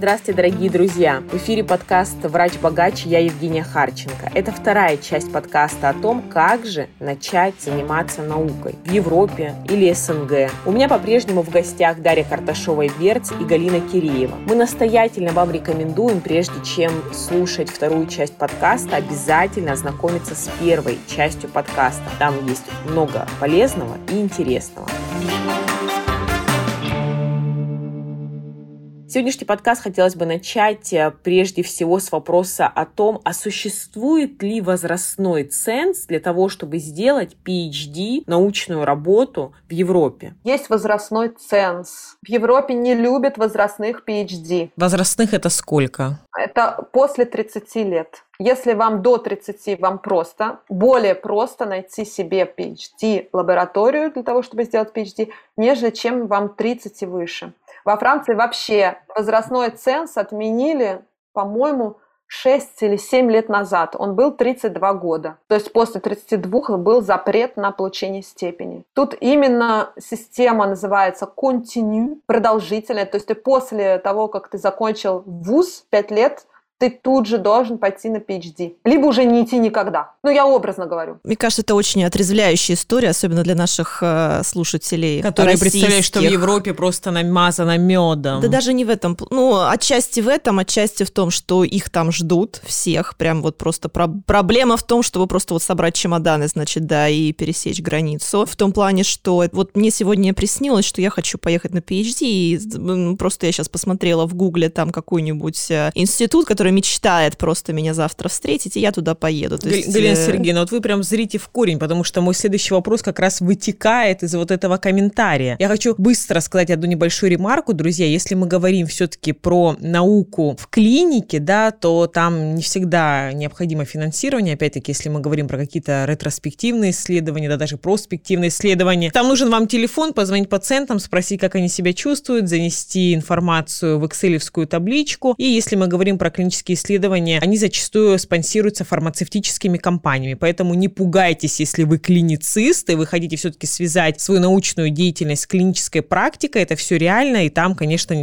Здравствуйте, дорогие друзья! В эфире подкаст «Врач богач» я Евгения Харченко. Это вторая часть подкаста о том, как же начать заниматься наукой в Европе или СНГ. У меня по-прежнему в гостях Дарья Карташова-Берц и Галина Киреева. Мы настоятельно вам рекомендуем, прежде чем слушать вторую часть подкаста, обязательно ознакомиться с первой частью подкаста. Там есть много полезного и интересного. Сегодняшний подкаст хотелось бы начать э, прежде всего с вопроса о том, а существует ли возрастной ценз для того, чтобы сделать PhD, научную работу в Европе? Есть возрастной ценз. В Европе не любят возрастных PhD. Возрастных это сколько? Это после 30 лет. Если вам до 30, вам просто, более просто найти себе PhD-лабораторию для того, чтобы сделать PhD, нежели чем вам 30 и выше. Во Франции вообще возрастной ценз отменили, по-моему, 6 или 7 лет назад. Он был 32 года. То есть после 32 был запрет на получение степени. Тут именно система называется continue, продолжительная. То есть ты после того, как ты закончил вуз 5 лет, ты тут же должен пойти на PhD. Либо уже не идти никогда. Ну, я образно говорю. Мне кажется, это очень отрезвляющая история, особенно для наших э, слушателей Которые представляют, что в Европе просто намазано медом. Да даже не в этом. Ну, отчасти в этом, отчасти в том, что их там ждут всех. Прям вот просто про- проблема в том, чтобы просто вот собрать чемоданы, значит, да, и пересечь границу. В том плане, что вот мне сегодня приснилось, что я хочу поехать на PhD, и просто я сейчас посмотрела в Гугле там какой-нибудь э, институт, который который мечтает просто меня завтра встретить, и я туда поеду. То есть, Галина э, Сергеевна, вот вы прям зрите в корень, потому что мой следующий вопрос как раз вытекает из вот этого комментария. Я хочу быстро сказать одну небольшую ремарку, друзья. Если мы говорим все-таки про науку в клинике, да, то там не всегда необходимо финансирование. Опять-таки, если мы говорим про какие-то ретроспективные исследования, да даже проспективные исследования, там нужен вам телефон, позвонить пациентам, спросить, как они себя чувствуют, занести информацию в экселевскую табличку. И если мы говорим про клинические клинические исследования, они зачастую спонсируются фармацевтическими компаниями, поэтому не пугайтесь, если вы клиницист, и вы хотите все-таки связать свою научную деятельность с клинической практикой, это все реально, и там, конечно,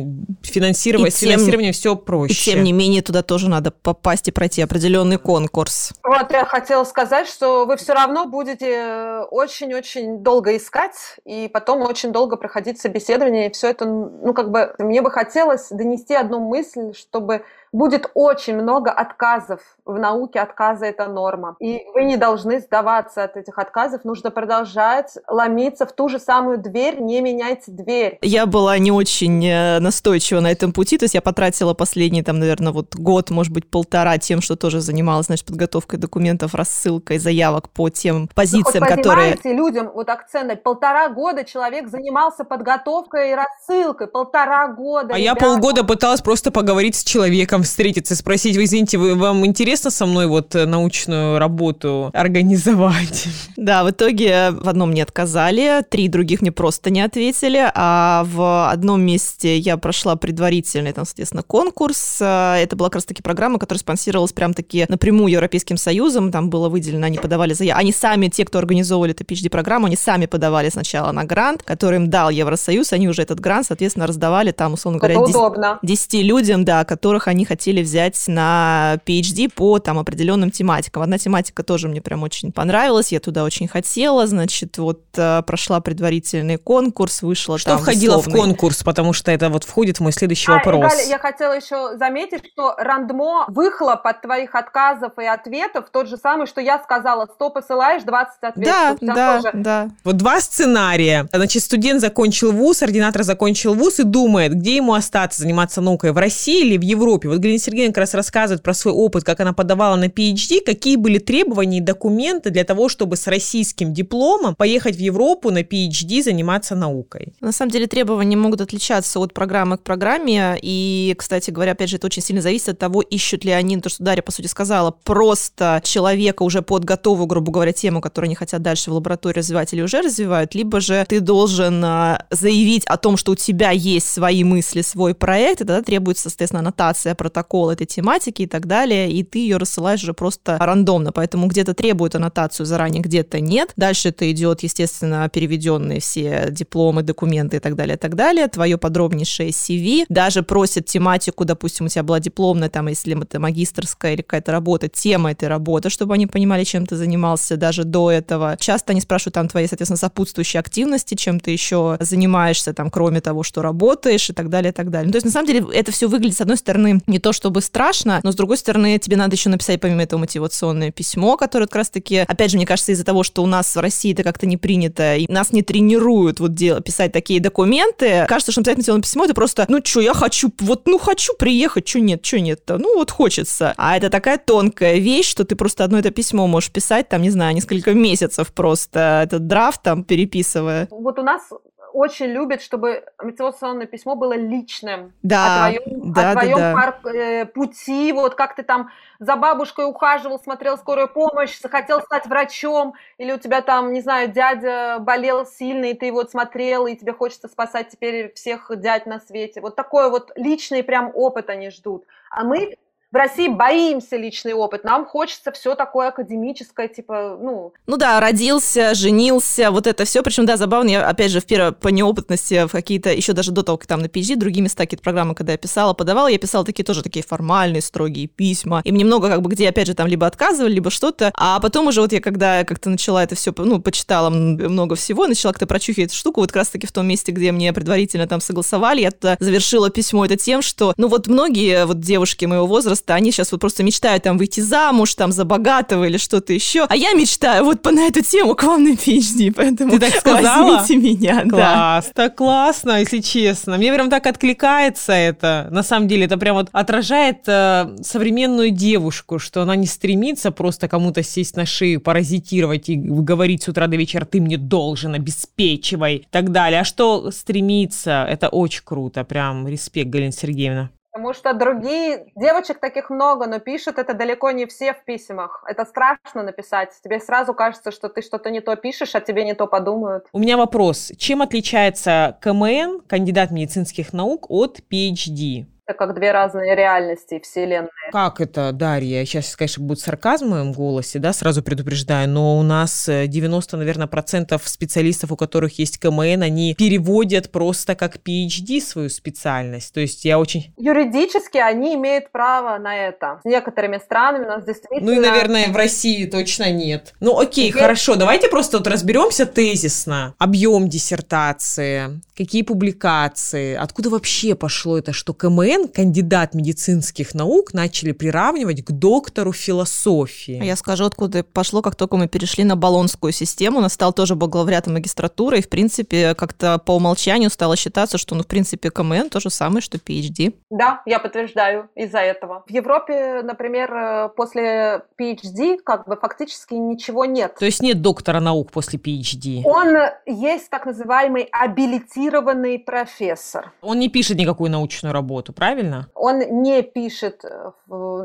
финансировать, и тем, финансирование все проще. И тем не менее, туда тоже надо попасть и пройти определенный конкурс. Вот я хотела сказать, что вы все равно будете очень-очень долго искать, и потом очень долго проходить собеседование, и все это, ну, как бы, мне бы хотелось донести одну мысль, чтобы будет очень много отказов. В науке отказы – это норма. И вы не должны сдаваться от этих отказов. Нужно продолжать ломиться в ту же самую дверь, не меняйте дверь. Я была не очень э, настойчива на этом пути. То есть я потратила последний, там, наверное, вот год, может быть, полтора тем, что тоже занималась, значит, подготовкой документов, рассылкой заявок по тем позициям, Вы хоть которые... людям вот акцент. Полтора года человек занимался подготовкой и рассылкой. Полтора года. А ребята. я полгода пыталась просто поговорить с человеком, встретиться, спросить, вы извините, вы, вам интересно со мной вот э, научную работу организовать? Да, в итоге в одном мне отказали, три других мне просто не ответили, а в одном месте я прошла предварительный, там, соответственно, конкурс. Э, это была как раз-таки программа, которая спонсировалась прям-таки напрямую Европейским Союзом, там было выделено, они подавали заявку. Они сами, те, кто организовывали эту PhD-программу, они сами подавали сначала на грант, который им дал Евросоюз, они уже этот грант, соответственно, раздавали там, условно говоря, 10, 10 людям, да, которых они хотели взять на PhD по там определенным тематикам. Одна тематика тоже мне прям очень понравилась, я туда очень хотела, значит, вот э, прошла предварительный конкурс, вышла Что там входило условный... в конкурс, потому что это вот входит в мой следующий а, вопрос. Галя, я хотела еще заметить, что рандмо выхлоп от твоих отказов и ответов тот же самый, что я сказала, 100 посылаешь, 20 ответов. Да, да, тоже... да. Вот два сценария. Значит, студент закончил вуз, ординатор закончил вуз и думает, где ему остаться, заниматься наукой, в России или в Европе. Вот Галина Сергеевна как раз рассказывает про свой опыт, как она подавала на PhD, какие были требования и документы для того, чтобы с российским дипломом поехать в Европу на PhD заниматься наукой. На самом деле требования могут отличаться от программы к программе, и, кстати говоря, опять же, это очень сильно зависит от того, ищут ли они, то, что Дарья, по сути, сказала, просто человека уже под готовую, грубо говоря, тему, которую они хотят дальше в лаборатории развивать или уже развивают, либо же ты должен а, заявить о том, что у тебя есть свои мысли, свой проект, и тогда требуется, соответственно, аннотация про протокол этой тематики и так далее, и ты ее рассылаешь уже просто рандомно, поэтому где-то требуют аннотацию заранее, где-то нет. Дальше это идет, естественно, переведенные все дипломы, документы и так далее, и так далее, твое подробнейшее CV, даже просят тематику, допустим, у тебя была дипломная, там, если это магистрская или какая-то работа, тема этой работы, чтобы они понимали, чем ты занимался даже до этого. Часто они спрашивают там твои, соответственно, сопутствующие активности, чем ты еще занимаешься, там, кроме того, что работаешь и так далее, и так далее. Ну, то есть, на самом деле, это все выглядит, с одной стороны, не то чтобы страшно, но, с другой стороны, тебе надо еще написать, помимо этого, мотивационное письмо, которое как раз-таки, опять же, мне кажется, из-за того, что у нас в России это как-то не принято, и нас не тренируют вот делать, писать такие документы, кажется, что написать мотивационное письмо, это просто, ну, что, я хочу, вот, ну, хочу приехать, что нет, что нет-то, ну, вот хочется. А это такая тонкая вещь, что ты просто одно это письмо можешь писать, там, не знаю, несколько месяцев просто этот драфт там переписывая. Вот у нас очень любят, чтобы мотивационное письмо было личным. Да, о твоем, да, о твоем да, да. пар- э, пути, вот как ты там за бабушкой ухаживал, смотрел скорую помощь, захотел стать врачом, или у тебя там, не знаю, дядя болел сильно, и ты вот смотрел, и тебе хочется спасать теперь всех дядь на свете. Вот такой вот личный прям опыт они ждут. А мы в России боимся личный опыт, нам хочется все такое академическое, типа, ну... Ну да, родился, женился, вот это все. Причем, да, забавно, я, опять же, в первой по неопытности в какие-то, еще даже до того, как там на PhD, другие места, какие-то программы, когда я писала, подавала, я писала такие тоже такие формальные, строгие письма. Им немного как бы, где, опять же, там либо отказывали, либо что-то. А потом уже вот я, когда как-то начала это все, ну, почитала много всего, начала как-то прочухивать эту штуку, вот как раз-таки в том месте, где мне предварительно там согласовали, я завершила письмо это тем, что, ну, вот многие вот девушки моего возраста, они сейчас вот просто мечтают там выйти замуж, там за богатого или что-то еще. А я мечтаю вот по на эту тему к вам на PhD, поэтому Ты так сказала? возьмите меня. Да. Класс, так классно, если честно. Мне прям так откликается это. На самом деле, это прям вот отражает э, современную девушку, что она не стремится просто кому-то сесть на шею, паразитировать и говорить с утра до вечера, ты мне должен, обеспечивай и так далее. А что стремиться, это очень круто. Прям респект, Галина Сергеевна. Потому что другие девочек таких много, но пишут это далеко не все в письмах. Это страшно написать. Тебе сразу кажется, что ты что-то не то пишешь, а тебе не то подумают. У меня вопрос. Чем отличается КМН, кандидат медицинских наук, от PhD? Это как две разные реальности и вселенные. Как это, Дарья? Сейчас, конечно, будет сарказм в моем голосе, да, сразу предупреждаю, но у нас э, 90, наверное, процентов специалистов, у которых есть КМН, они переводят просто как PhD свою специальность. То есть я очень... Юридически они имеют право на это. С некоторыми странами у нас действительно... Ну и, наверное, в России точно нет. Ну окей, Теперь- хорошо, давайте просто вот разберемся тезисно. Объем диссертации, какие публикации, откуда вообще пошло это, что КМН, кандидат медицинских наук, начали приравнивать к доктору философии. Я скажу, откуда пошло, как только мы перешли на баллонскую систему, у нас стал тоже бакалавриат и магистратура, и, в принципе, как-то по умолчанию стало считаться, что, ну, в принципе, КМН то же самое, что PhD. Да, я подтверждаю из-за этого. В Европе, например, после PhD как бы фактически ничего нет. То есть нет доктора наук после PhD. Он есть так называемый абилитированный профессор. Он не пишет никакую научную работу, правильно? Он не пишет э,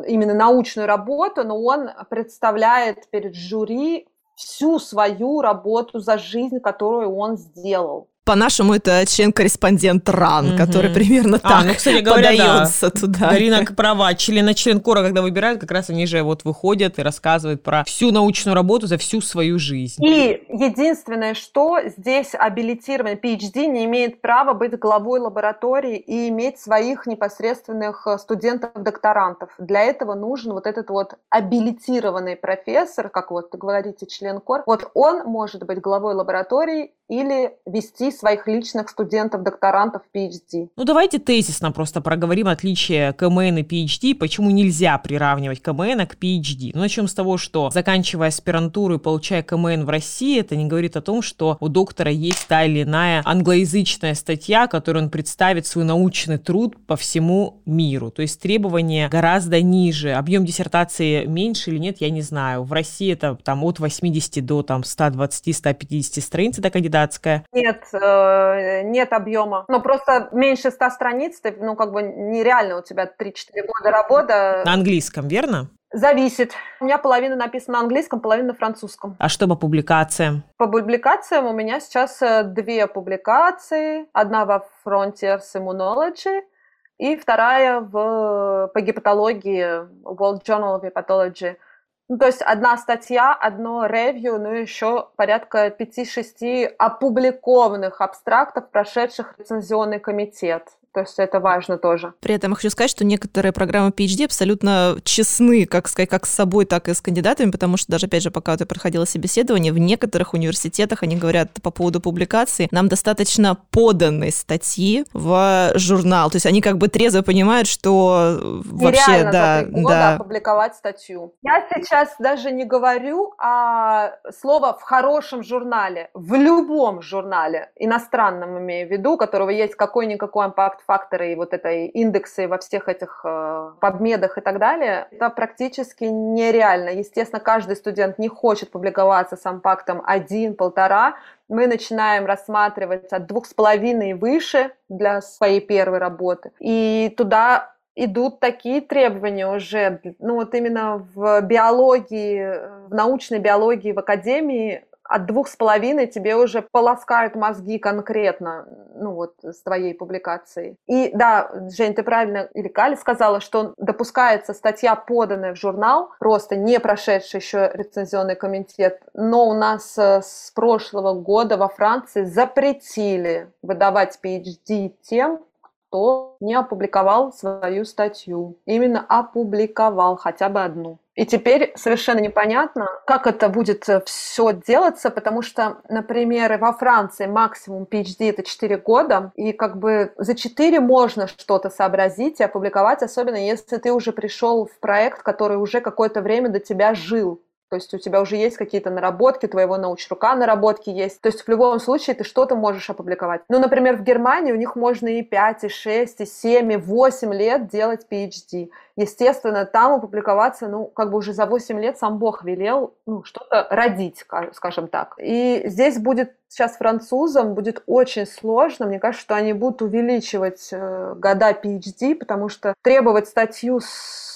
именно научную работу, но он представляет перед жюри всю свою работу за жизнь, которую он сделал. По-нашему, это член-корреспондент РАН, Мгм. который примерно А, так ну, кстати говоря, да. подается туда. Дарина права. Члена-член кора, когда выбирают, как раз они же вот выходят и рассказывают про всю научную работу за всю свою жизнь. И единственное, что здесь абилитированный PhD не имеет права быть главой лаборатории и иметь своих непосредственных э, студентов-докторантов. Для этого нужен вот этот вот абилитированный профессор, как вот говорите, член КОР. Вот он может быть главой лаборатории или вести своих личных студентов-докторантов PhD. Ну, давайте тезисно просто проговорим отличие КМН и PhD, почему нельзя приравнивать КМН к PhD. Ну, начнем с того, что заканчивая аспирантуру и получая КМН в России, это не говорит о том, что у доктора есть та или иная англоязычная статья, которую он представит свой научный труд по всему миру. То есть требования гораздо ниже. Объем диссертации меньше или нет, я не знаю. В России это там от 80 до там 120-150 страниц, это кандидатская. Нет, э, нет объема. Ну, просто меньше 100 страниц, ты, ну, как бы нереально у тебя 3-4 года работа. На английском, верно? Зависит. У меня половина написана на английском, половина на французском. А что по публикациям? По публикациям у меня сейчас э, две публикации. Одна во Frontiers Immunology и вторая в, по гепатологии World Journal of Hepatology. Ну, то есть одна статья, одно ревью, ну еще порядка 5-6 опубликованных абстрактов, прошедших рецензионный комитет. То есть это важно тоже. При этом я хочу сказать, что некоторые программы PhD абсолютно честны, как сказать, как с собой, так и с кандидатами, потому что даже, опять же, пока ты проходила собеседование, в некоторых университетах они говорят по поводу публикации, нам достаточно поданной статьи в журнал. То есть они как бы трезво понимают, что вообще, да, за да. опубликовать статью. Я сейчас даже не говорю о слово в хорошем журнале, в любом журнале, иностранном имею в виду, у которого есть какой-никакой импакт факторы и вот этой индексы во всех этих э, подмедах и так далее, это практически нереально. Естественно, каждый студент не хочет публиковаться с ампактом один, полтора. Мы начинаем рассматривать от двух с половиной и выше для своей первой работы. И туда идут такие требования уже, ну вот именно в биологии, в научной биологии в академии от двух с половиной тебе уже полоскают мозги конкретно, ну вот, с твоей публикацией. И да, Жень, ты правильно, или Кали сказала, что допускается статья, поданная в журнал, просто не прошедший еще рецензионный комитет, но у нас э, с прошлого года во Франции запретили выдавать PhD тем, кто не опубликовал свою статью. Именно опубликовал хотя бы одну. И теперь совершенно непонятно, как это будет э, все делаться, потому что, например, во Франции максимум PhD это 4 года, и как бы за 4 можно что-то сообразить и опубликовать, особенно если ты уже пришел в проект, который уже какое-то время до тебя жил. То есть у тебя уже есть какие-то наработки, твоего научрука наработки есть. То есть в любом случае ты что-то можешь опубликовать. Ну, например, в Германии у них можно и 5, и 6, и 7, и 8 лет делать PhD. Естественно, там опубликоваться, ну, как бы уже за 8 лет сам Бог велел, ну, что-то родить, скажем так. И здесь будет сейчас французам будет очень сложно. Мне кажется, что они будут увеличивать э, года PhD, потому что требовать статью с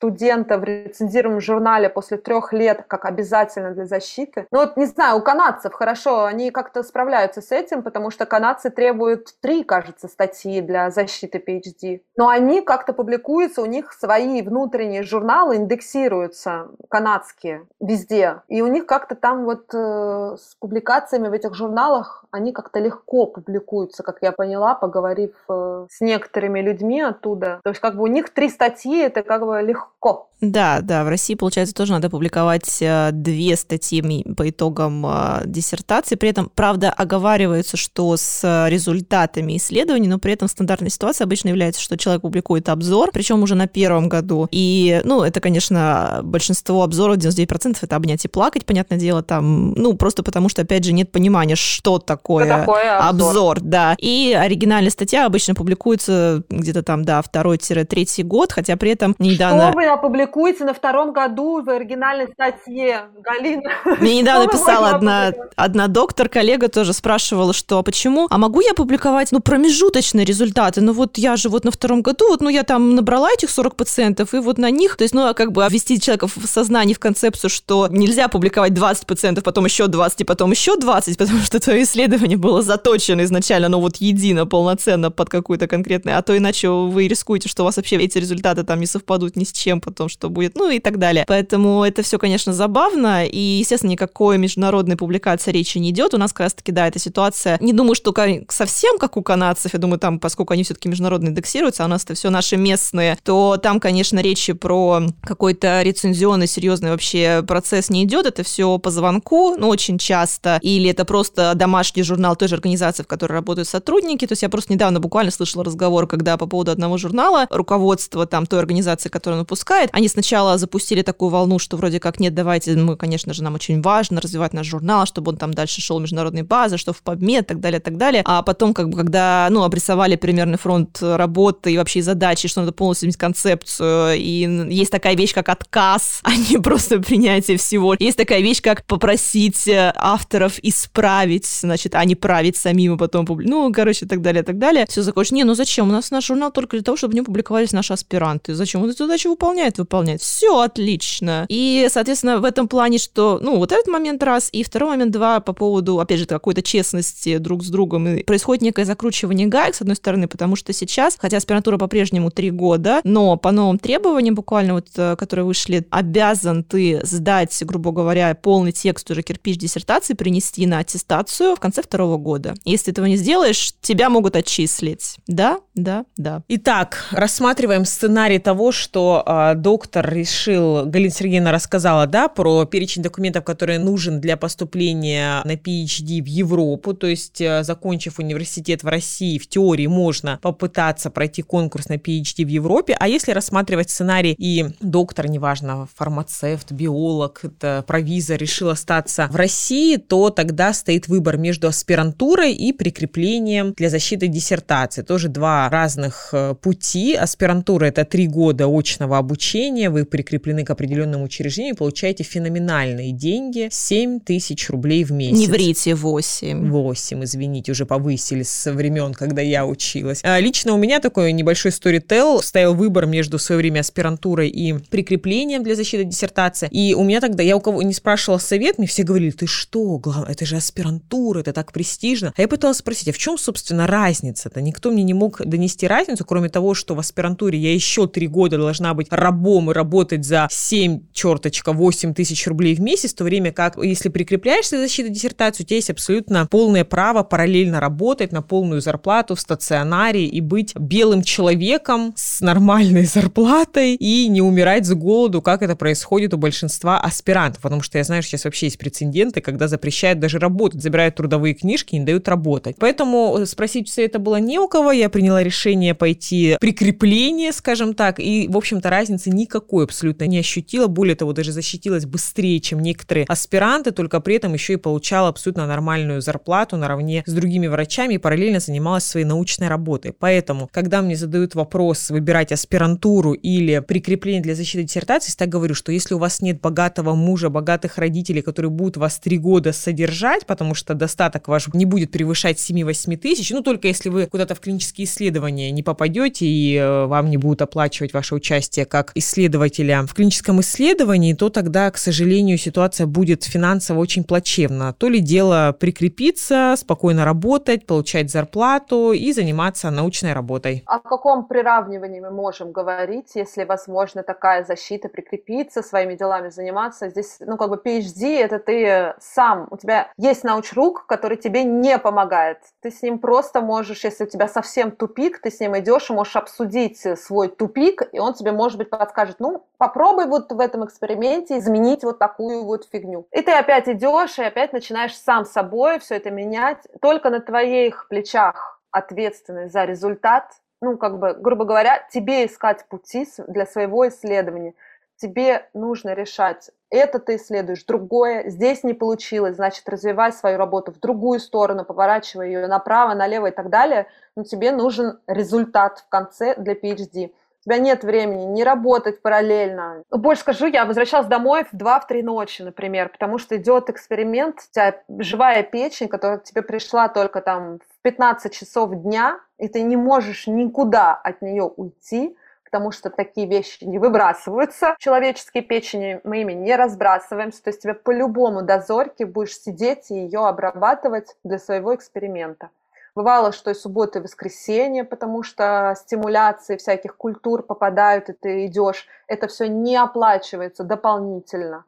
студента в рецензируемом журнале после трех лет как обязательно для защиты. Ну вот, не знаю, у канадцев хорошо, они как-то справляются с этим, потому что канадцы требуют три, кажется, статьи для защиты PhD. Но они как-то публикуются, у них свои внутренние журналы индексируются, канадские, везде. И у них как-то там вот э, с публикациями в этих журналах они как-то легко публикуются, как я поняла, поговорив э, с некоторыми людьми оттуда. То есть как бы у них три статьи, это как бы легко легко. Да, да, в России, получается, тоже надо публиковать э, две статьи по итогам э, диссертации. При этом, правда, оговаривается, что с результатами исследований, но при этом стандартная ситуация обычно является, что человек публикует обзор, причем уже на первом году. И, ну, это, конечно, большинство обзоров, 99% это обнять и плакать, понятное дело, там, ну, просто потому что, опять же, нет понимания, что такое, что такое обзор. обзор. Да. И оригинальная статья обычно публикуется где-то там, да, второй-третий год, хотя при этом недавно... Что вы опубликуете на втором году в оригинальной статье, Галина. Мне недавно писала одна, одна доктор, коллега тоже спрашивала, что а почему, а могу я публиковать, ну, промежуточные результаты, ну, вот я же вот на втором году, вот, ну, я там набрала этих 40 пациентов, и вот на них, то есть, ну, а как бы ввести человека в сознание, в концепцию, что нельзя публиковать 20 пациентов, потом еще 20, и потом еще 20, потому что твое исследование было заточено изначально, ну, вот едино, полноценно под какую-то конкретную, а то иначе вы рискуете, что у вас вообще эти результаты там не совпадут ни с чем, потом что будет, ну и так далее. Поэтому это все, конечно, забавно, и, естественно, никакой международной публикации речи не идет. У нас как раз-таки, да, эта ситуация, не думаю, что совсем как у канадцев, я думаю, там, поскольку они все-таки международно индексируются, а у нас это все наши местные, то там, конечно, речи про какой-то рецензионный, серьезный вообще процесс не идет, это все по звонку, ну, очень часто, или это просто домашний журнал той же организации, в которой работают сотрудники, то есть я просто недавно буквально слышала разговор, когда по поводу одного журнала руководство там той организации, которую он выпускает. Они сначала запустили такую волну, что вроде как нет, давайте, мы, конечно же, нам очень важно развивать наш журнал, чтобы он там дальше шел в международные базы, что в PubMed, так далее, так далее. А потом, как бы, когда, ну, обрисовали примерный фронт работы и вообще задачи, что надо полностью иметь концепцию, и есть такая вещь, как отказ, а не просто принятие всего. Есть такая вещь, как попросить э, авторов исправить, значит, а не править самим, и потом, ну, короче, так далее, так далее. Все закончилось. Не, ну зачем? У нас наш журнал только для того, чтобы в нем публиковались наши аспиранты. Зачем? Он эту задачу выполняет, выполняет. Все отлично. И, соответственно, в этом плане, что, ну, вот этот момент раз, и второй момент два по поводу, опять же, какой-то честности друг с другом. И происходит некое закручивание гаек, с одной стороны, потому что сейчас, хотя аспирантура по-прежнему три года, но по новым требованиям, буквально вот, э, которые вышли, обязан ты сдать, грубо говоря, полный текст уже кирпич диссертации, принести на аттестацию в конце второго года. Если этого не сделаешь, тебя могут отчислить. Да, да, да. Итак, рассматриваем сценарий того, что э, доктор решил, Галина Сергеевна рассказала, да, про перечень документов, которые нужен для поступления на PhD в Европу, то есть, э, закончив университет в России, в теории можно попытаться пройти конкурс на PhD в Европе, а если рассматривать сценарий и доктор, неважно, фармацевт, биолог, это провизор, решил остаться в России, то тогда стоит выбор между аспирантурой и прикреплением для защиты диссертации. Тоже два разных э, пути. Аспирантура – это три года очного обучения, вы прикреплены к определенному учреждению, получаете феноменальные деньги – 7 тысяч рублей в месяц. Не врите, 8. 8, извините, уже повысили со времен, когда я училась. А лично у меня такой небольшой сторител стоял выбор между в свое время аспирантурой и прикреплением для защиты диссертации. И у меня тогда, я у кого не спрашивала совет, мне все говорили, ты что, главное, это же аспирантура, это так престижно. А я пыталась спросить, а в чем, собственно, разница-то? Никто мне не мог донести разницу, кроме того, что в аспирантуре я еще три года должна быть рабом и работать за 7, черточка, 8 тысяч рублей в месяц, в то время как, если прикрепляешься к защите диссертации, у тебя есть абсолютно полное право параллельно работать на полную зарплату в стационаре и быть белым человеком с нормальной зарплатой и не умирать с голоду, как это происходит у большинства аспирантов. Потому что я знаю, что сейчас вообще есть прецеденты, когда запрещают даже работать, забирают трудовые книжки и не дают работать. Поэтому спросить совета было не у кого, я приняла решение пойти прикрепление, скажем так, и, в общем-то, разницы никакой абсолютно не ощутила. Более того, даже защитилась быстрее, чем некоторые аспиранты, только при этом еще и получала абсолютно нормальную зарплату наравне с другими врачами и параллельно занималась своей научной работой. Поэтому, когда мне задают вопрос выбирать аспирантуру или прикрепление для защиты диссертации, я говорю, что если у вас нет богатого мужа, богатых родителей, которые будут вас три года содержать, потому что достаток ваш не будет превышать 7-8 тысяч, ну только если вы куда-то в клинические исследования не попадете и э, вам не будут оплачивать ваше участие как исследователя в клиническом исследовании, то тогда, к сожалению, ситуация будет финансово очень плачевна. То ли дело прикрепиться, спокойно работать, получать зарплату и заниматься научной работой. О каком приравнивании мы можем говорить, если возможно такая защита прикрепиться, своими делами заниматься? Здесь, ну, как бы PhD, это ты сам, у тебя есть научрук, который тебе не помогает. Ты с ним просто можешь, если у тебя совсем тупик, ты с ним идешь и можешь обсудить свой тупик, и он тебе, может быть, подскажет, ну, попробуй вот в этом эксперименте изменить вот такую вот фигню. И ты опять идешь и опять начинаешь сам собой все это менять. Только на твоих плечах ответственность за результат, ну, как бы, грубо говоря, тебе искать пути для своего исследования. Тебе нужно решать, это ты исследуешь, другое, здесь не получилось, значит, развивай свою работу в другую сторону, поворачивай ее направо, налево и так далее, но тебе нужен результат в конце для PhD. У тебя нет времени не работать параллельно. Больше скажу, я возвращалась домой в 2-3 ночи, например, потому что идет эксперимент, у тебя живая печень, которая тебе пришла только там в 15 часов дня, и ты не можешь никуда от нее уйти, потому что такие вещи не выбрасываются. Человеческие печени мы ими не разбрасываемся, то есть тебе по-любому дозорке будешь сидеть и ее обрабатывать для своего эксперимента. Бывало, что и суббота, и воскресенье, потому что стимуляции всяких культур попадают, и ты идешь. Это все не оплачивается дополнительно.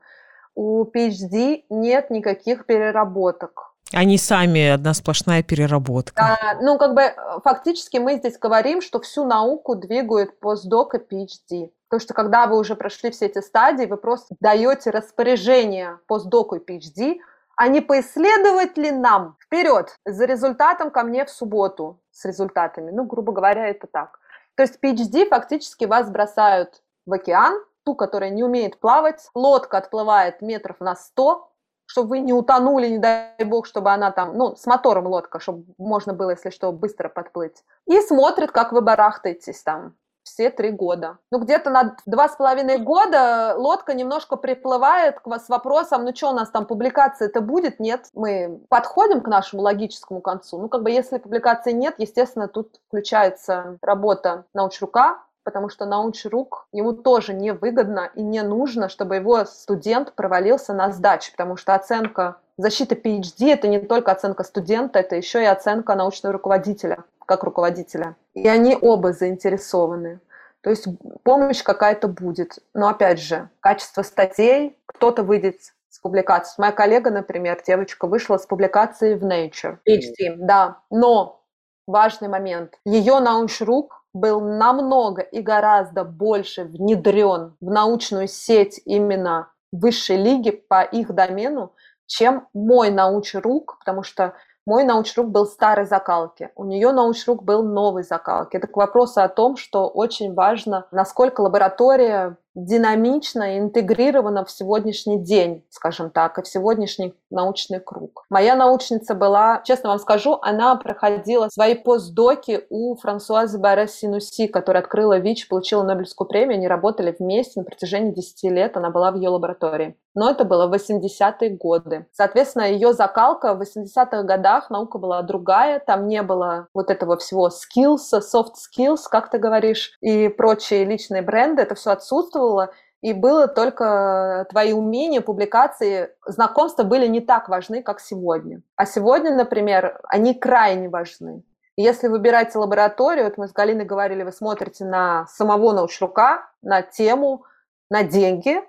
У PhD нет никаких переработок. Они сами одна сплошная переработка. А, ну, как бы фактически мы здесь говорим, что всю науку двигают постдок и PhD. Потому что когда вы уже прошли все эти стадии, вы просто даете распоряжение постдоку и PhD, а не поисследовать ли нам вперед за результатом ко мне в субботу с результатами. Ну, грубо говоря, это так. То есть PhD фактически вас бросают в океан, ту, которая не умеет плавать, лодка отплывает метров на 100, чтобы вы не утонули, не дай бог, чтобы она там, ну, с мотором лодка, чтобы можно было, если что, быстро подплыть. И смотрит, как вы барахтаетесь там. все три года. Ну, где-то на два с половиной года лодка немножко приплывает с вопросом, ну, что у нас там, публикации это будет? Нет. Мы подходим к нашему логическому концу. Ну, как бы, если публикации нет, естественно, тут включается работа научрука, потому что научрук ему тоже невыгодно и не нужно, чтобы его студент провалился на сдаче, потому что оценка защита PhD – это не только оценка студента, это еще и оценка научного руководителя, как руководителя. И они оба заинтересованы. То есть помощь какая-то будет. Но опять же, качество статей, кто-то выйдет с публикацией. Моя коллега, например, девочка, вышла с публикацией в Nature. PhD, да. Но важный момент. Ее научрук был намного и гораздо больше внедрен в научную сеть именно высшей лиги по их домену, чем мой научрук, потому что мой научрук был старой закалки, у нее научрук был новой закалки. Это к вопросу о том, что очень важно, насколько лаборатория динамично интегрирована в сегоднясий день, скажем так, и в сегодняшний научный круг. Моя научница была, честно вам скажу, она проходила свои постдоки у Франсуазы Барре Синуси, которая открыла ВИЧ, получила Нобелевскую премию, они работали вместе на протяжении 10 лет, она была в ее лаборатории. Но это было в 80-е годы. Соответственно, ее закалка в 80-х годах, наука была другая, там не было вот этого всего skills, soft skills, как ты говоришь, и прочие личные бренды, это все отсутствовало, присутствовала, и было только твои умения, публикации, знакомства были не так важны, как сегодня. А сегодня, например, они крайне важны. Если выбираете лабораторию, вот мы с Галиной говорили, вы смотрите на самого научрука, на тему, на деньги,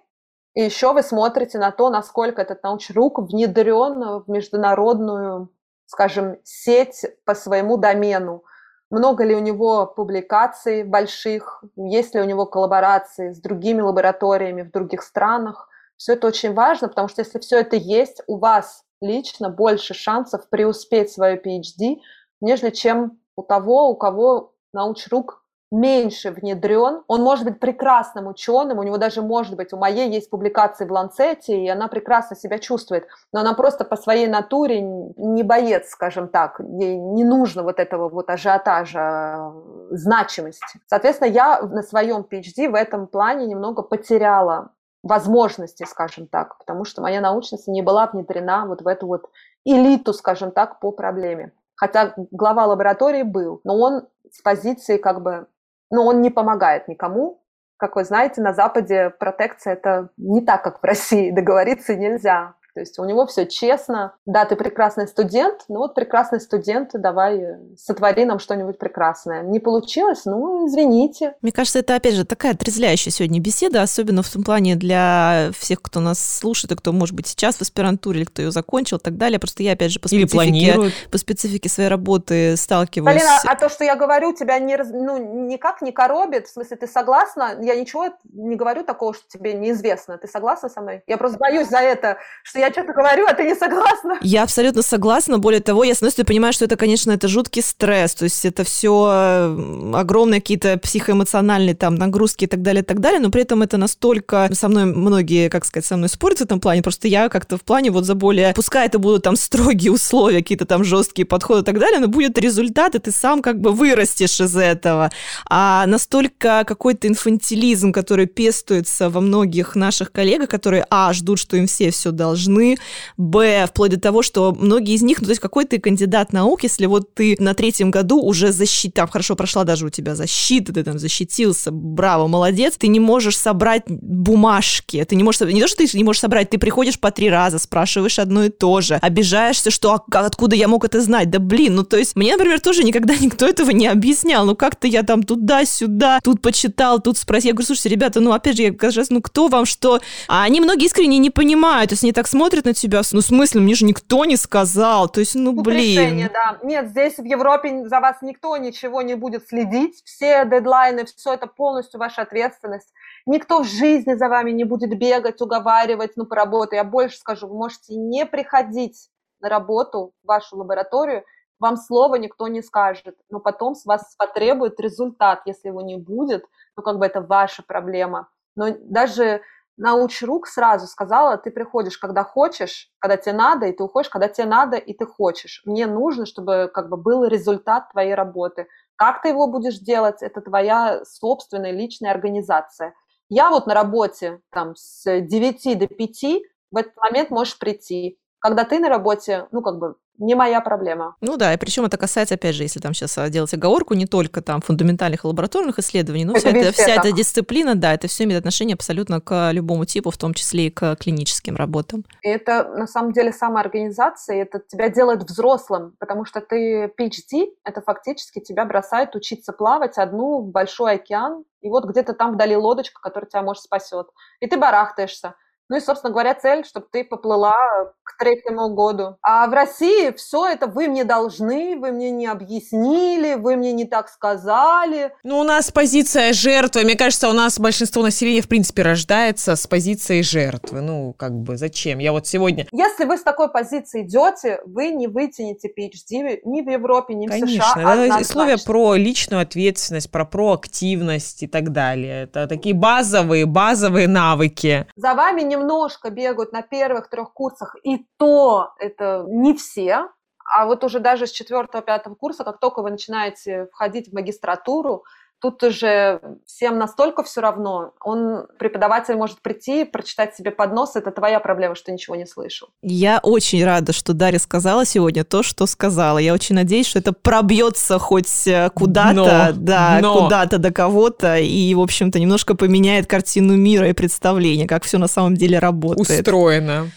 и еще вы смотрите на то, насколько этот научрук внедрен в международную, скажем, сеть по своему домену много ли у него публикаций больших, есть ли у него коллаборации с другими лабораториями в других странах. Все это очень важно, потому что если все это есть, у вас лично больше шансов преуспеть свою PhD, нежели чем у того, у кого научрук меньше внедрен, он может быть прекрасным ученым, у него даже может быть, у моей есть публикации в Ланцете, и она прекрасно себя чувствует, но она просто по своей натуре не боец, скажем так, ей не нужно вот этого вот ажиотажа, значимости. Соответственно, я на своем PhD в этом плане немного потеряла возможности, скажем так, потому что моя научница не была внедрена вот в эту вот элиту, скажем так, по проблеме. Хотя глава лаборатории был, но он с позиции как бы но он не помогает никому. Как вы знаете, на Западе протекция это не так, как в России, договориться нельзя. То есть у него все честно. Да, ты прекрасный студент, ну вот прекрасный студент, давай э, сотвори нам что-нибудь прекрасное. Не получилось? Ну, извините. Мне кажется, это, опять же, такая отрезвляющая сегодня беседа, особенно в том плане для всех, кто нас слушает, и кто, может быть, сейчас в аспирантуре, или кто ее закончил и так далее. Просто я, опять же, по специфике, по специфике своей работы сталкиваюсь... Полина, а то, что я говорю, тебя не, ну, никак не коробит? В смысле, ты согласна? Я ничего не говорю такого, что тебе неизвестно. Ты согласна со мной? Я просто боюсь за это, что я что-то говорю, а ты не согласна. Я абсолютно согласна. Более того, я с одной стороны понимаю, что это, конечно, это жуткий стресс. То есть это все огромные какие-то психоэмоциональные там нагрузки и так далее, и так далее. Но при этом это настолько... Со мной многие, как сказать, со мной спорят в этом плане. Просто я как-то в плане вот за более... Пускай это будут там строгие условия, какие-то там жесткие подходы и так далее, но будет результат, и ты сам как бы вырастешь из этого. А настолько какой-то инфантилизм, который пестуется во многих наших коллегах, которые, а, ждут, что им все все должны, нужны, б, вплоть до того, что многие из них, ну, то есть какой ты кандидат наук, если вот ты на третьем году уже защита, хорошо прошла даже у тебя защита, ты там защитился, браво, молодец, ты не можешь собрать бумажки, ты не можешь, не то, что ты не можешь собрать, ты приходишь по три раза, спрашиваешь одно и то же, обижаешься, что а, откуда я мог это знать, да блин, ну то есть мне, например, тоже никогда никто этого не объяснял, ну как-то я там туда-сюда, тут почитал, тут спросил, я говорю, слушайте, ребята, ну опять же, я кажется, ну кто вам что, а они многие искренне не понимают, то есть они так смотрят смотрит на тебя, ну, в смысле, мне же никто не сказал, то есть, ну, блин. Да. Нет, здесь в Европе за вас никто ничего не будет следить, все дедлайны, все это полностью ваша ответственность. Никто в жизни за вами не будет бегать, уговаривать, ну, по работе. Я больше скажу, вы можете не приходить на работу в вашу лабораторию, вам слова никто не скажет, но потом с вас потребует результат, если его не будет, ну, как бы это ваша проблема. Но даже научрук сразу сказала, ты приходишь, когда хочешь, когда тебе надо, и ты уходишь, когда тебе надо, и ты хочешь. Мне нужно, чтобы как бы был результат твоей работы. Как ты его будешь делать, это твоя собственная личная организация. Я вот на работе там с 9 до 5 в этот момент можешь прийти. Когда ты на работе, ну, как бы, не моя проблема. Ну да, и причем это касается, опять же, если там сейчас а, делать оговорку, не только там фундаментальных лабораторных исследований, но это вся, это, вся эта дисциплина, да, это все имеет отношение абсолютно к любому типу, в том числе и к клиническим работам. И это на самом деле самоорганизация, это тебя делает взрослым, потому что ты PhD, это фактически тебя бросает учиться плавать одну в большой океан, и вот где-то там вдали лодочка, которая тебя, может, спасет. И ты барахтаешься. Ну и, собственно говоря, цель, чтобы ты поплыла к третьему году. А в России все это вы мне должны, вы мне не объяснили, вы мне не так сказали. Ну, у нас позиция жертвы. Мне кажется, у нас большинство населения, в принципе, рождается с позицией жертвы. Ну, как бы, зачем? Я вот сегодня... Если вы с такой позиции идете, вы не вытянете PhD ни в Европе, ни Конечно, в США. Конечно, условия про личную ответственность, про проактивность и так далее. Это такие базовые, базовые навыки. За вами не немножко бегают на первых трех курсах, и то это не все, а вот уже даже с четвертого-пятого курса, как только вы начинаете входить в магистратуру, тут уже всем настолько все равно. Он, преподаватель может прийти, прочитать себе поднос, это твоя проблема, что ничего не слышал. Я очень рада, что Дарья сказала сегодня то, что сказала. Я очень надеюсь, что это пробьется хоть э, куда-то, да, но. куда-то до кого-то, и, в общем-то, немножко поменяет картину мира и представление, как все на самом деле работает. Устроено.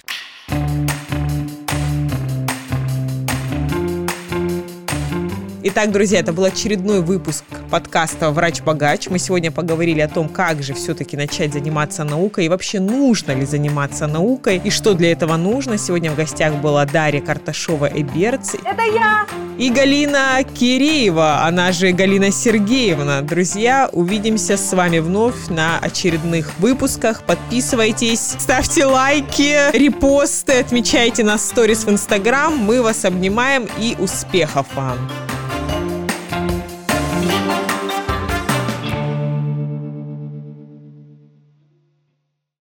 Итак, друзья, это был очередной выпуск подкаста «Врач-богач». Мы сегодня поговорили о том, как же все-таки начать заниматься наукой и вообще нужно ли заниматься наукой и что для этого нужно. Сегодня в гостях была Дарья Карташова-Эберц. Это я! И Галина Киреева, она же Галина Сергеевна. Друзья, увидимся с вами вновь на очередных выпусках. Подписывайтесь, ставьте лайки, репосты, отмечайте нас в сторис в Инстаграм. Мы вас обнимаем и успехов вам!